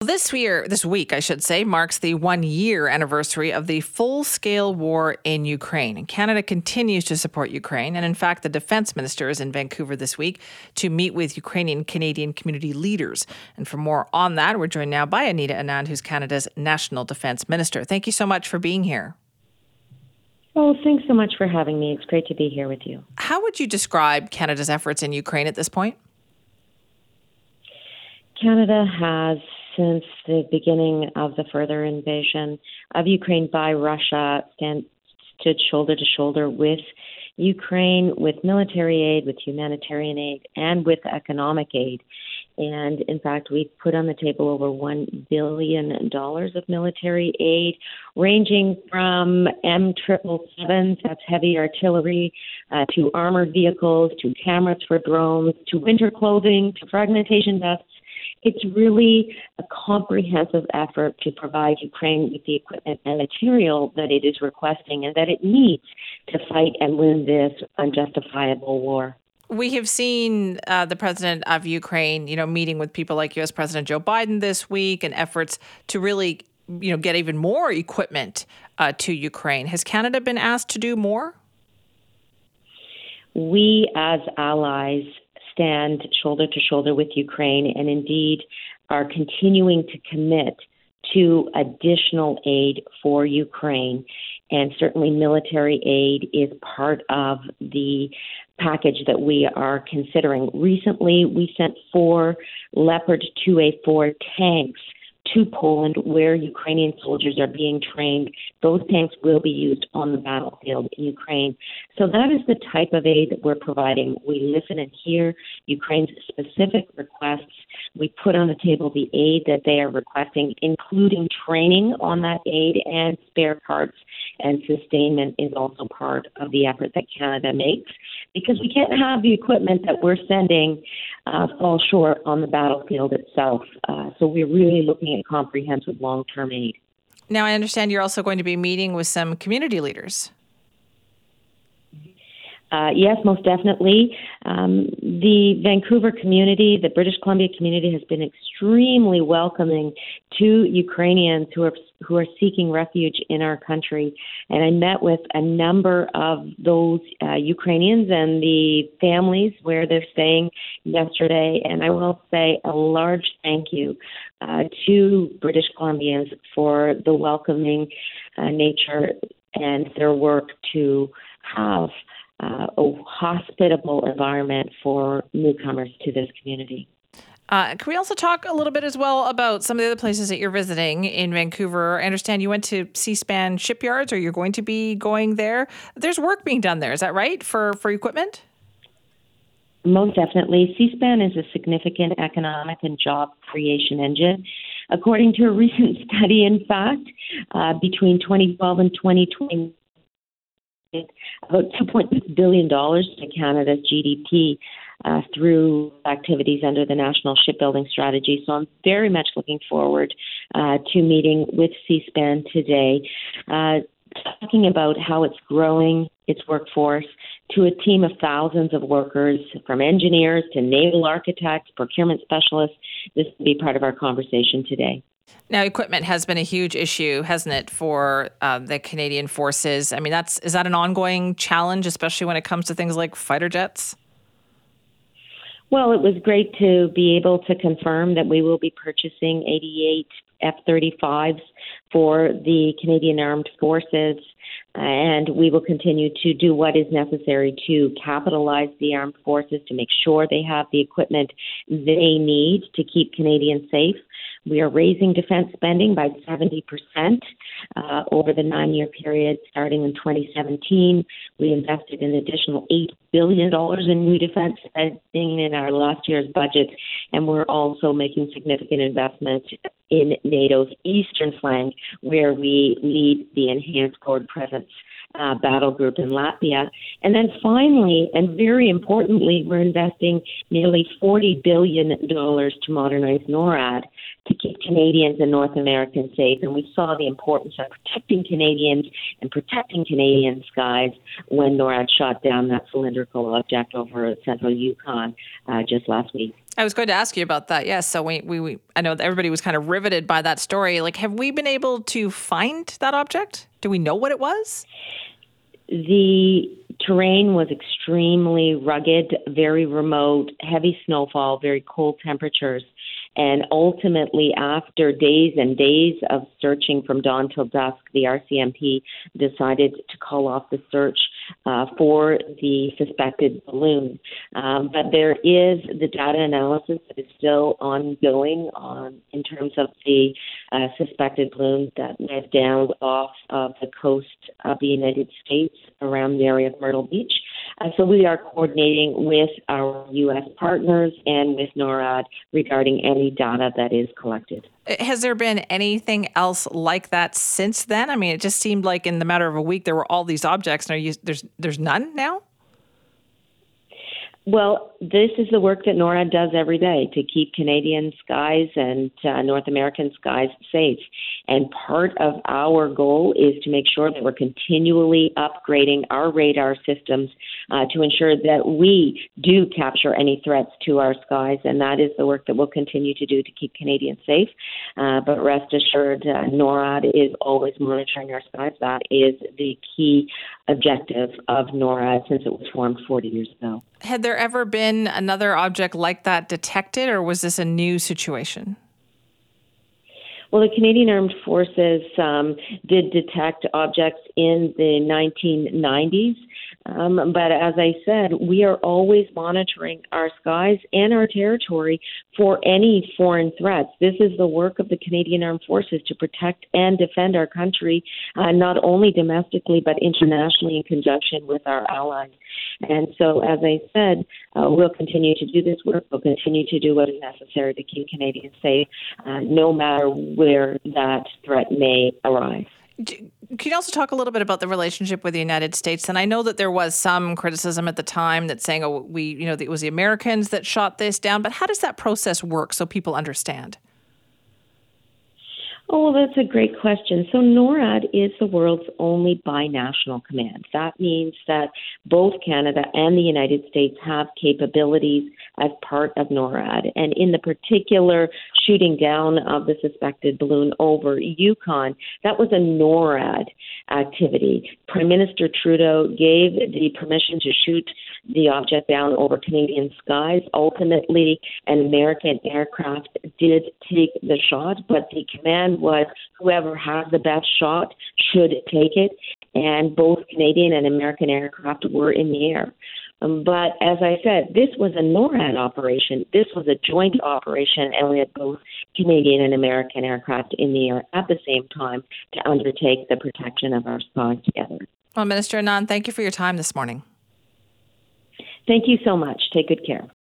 This year, this week, I should say, marks the one year anniversary of the full scale war in Ukraine. And Canada continues to support Ukraine. And in fact, the defense minister is in Vancouver this week to meet with Ukrainian Canadian community leaders. And for more on that, we're joined now by Anita Anand, who's Canada's national defense minister. Thank you so much for being here. Oh, thanks so much for having me. It's great to be here with you. How would you describe Canada's efforts in Ukraine at this point? Canada has since the beginning of the further invasion of Ukraine by Russia stand, stood shoulder to shoulder with Ukraine with military aid, with humanitarian aid, and with economic aid. And in fact, we've put on the table over $1 billion of military aid, ranging from M777s, that's heavy artillery, uh, to armored vehicles, to cameras for drones, to winter clothing, to fragmentation vests, it's really a comprehensive effort to provide Ukraine with the equipment and material that it is requesting and that it needs to fight and win this unjustifiable war. We have seen uh, the president of Ukraine, you know, meeting with people like U.S. President Joe Biden this week, and efforts to really, you know, get even more equipment uh, to Ukraine. Has Canada been asked to do more? We, as allies, stand shoulder to shoulder with Ukraine and indeed are continuing to commit to additional aid for Ukraine. And certainly, military aid is part of the package that we are considering. Recently, we sent four Leopard 2A4 tanks to Poland where Ukrainian soldiers are being trained. Those tanks will be used on the battlefield in Ukraine. So that is the type of aid that we're providing. We listen and hear Ukraine's specific requests. We put on the table the aid that they are requesting, including training on that aid and spare parts and sustainment is also part of the effort that Canada makes because we can't have the equipment that we're sending uh, fall short on the battlefield itself. Uh, so we're really looking at comprehensive long term aid. Now, I understand you're also going to be meeting with some community leaders. Uh, yes, most definitely. Um, the Vancouver community, the British Columbia community, has been extremely welcoming to Ukrainians who are who are seeking refuge in our country. And I met with a number of those uh, Ukrainians and the families where they're staying yesterday. And I will say a large thank you uh, to British Columbians for the welcoming uh, nature and their work to have uh, a hospitable environment for newcomers to this community. Uh, can we also talk a little bit as well about some of the other places that you're visiting in Vancouver? I understand you went to Seaspan shipyards, or you're going to be going there. There's work being done there. Is that right for for equipment? Most definitely. Seaspan is a significant economic and job creation engine. According to a recent study, in fact, uh, between 2012 and 2020, about $2.6 billion to Canada's GDP uh, through activities under the National Shipbuilding Strategy. So I'm very much looking forward uh, to meeting with Seaspan today, uh, talking about how it's growing its workforce to a team of thousands of workers, from engineers to naval architects, procurement specialists. This will be part of our conversation today. Now, equipment has been a huge issue, hasn't it, for uh, the Canadian forces? I mean, that's is that an ongoing challenge, especially when it comes to things like fighter jets? Well, it was great to be able to confirm that we will be purchasing 88 F 35s for the Canadian Armed Forces, and we will continue to do what is necessary to capitalize the armed forces to make sure they have the equipment they need to keep Canadians safe. We are raising defense spending by 70% uh, over the nine year period starting in 2017. We invested an additional $8 billion in new defense spending in our last year's budget, and we're also making significant investments in NATO's eastern flank, where we lead the enhanced forward presence uh, battle group in Latvia. And then finally, and very importantly, we're investing nearly $40 billion to modernize NORAD to keep Canadians and North Americans safe. And we saw the importance of protecting Canadians and protecting Canadian skies when NORAD shot down that cylindrical object over central Yukon uh, just last week. I was going to ask you about that. Yes. So we, we, we, I know everybody was kind of riveted by that story. Like, have we been able to find that object? Do we know what it was? The terrain was extremely rugged, very remote, heavy snowfall, very cold temperatures. And ultimately, after days and days of searching from dawn till dusk, the RCMP decided to call off the search uh, for the suspected balloon. Um, but there is the data analysis that is still ongoing on in terms of the uh, suspected balloon that went down off of the coast of the United States around the area of Myrtle Beach. Uh, so we are coordinating with our U.S. partners and with NORAD regarding any data that is collected. Has there been anything else like that since then? I mean, it just seemed like in the matter of a week there were all these objects. And you, there's there's none now. Well, this is the work that NORAD does every day to keep Canadian skies and uh, North American skies safe. And part of our goal is to make sure that we're continually upgrading our radar systems uh, to ensure that we do capture any threats to our skies. And that is the work that we'll continue to do to keep Canadians safe. Uh, but rest assured, uh, NORAD is always monitoring our skies. That is the key objective of NORAD since it was formed 40 years ago. Had there ever been another object like that detected, or was this a new situation? Well, the Canadian Armed Forces um, did detect objects in the 1990s. Um, but as I said, we are always monitoring our skies and our territory for any foreign threats. This is the work of the Canadian Armed Forces to protect and defend our country, uh, not only domestically but internationally in conjunction with our allies. And so, as I said, uh, we'll continue to do this work. We'll continue to do what is necessary to keep Canadians safe, uh, no matter where that threat may arise. Can you also talk a little bit about the relationship with the United States? And I know that there was some criticism at the time that saying, "Oh, we, you know, it was the Americans that shot this down." But how does that process work so people understand? Oh, well, that's a great question. So, NORAD is the world's only binational command. That means that both Canada and the United States have capabilities as part of NORAD. And in the particular shooting down of the suspected balloon over Yukon, that was a NORAD activity. Prime Minister Trudeau gave the permission to shoot the object down over Canadian skies. Ultimately, an American aircraft did take the shot, but the command was whoever has the best shot should take it. And both Canadian and American aircraft were in the air. Um, but as I said, this was a NORAD operation. This was a joint operation, and we had both Canadian and American aircraft in the air at the same time to undertake the protection of our skies together. Well, Minister Anand, thank you for your time this morning. Thank you so much. Take good care.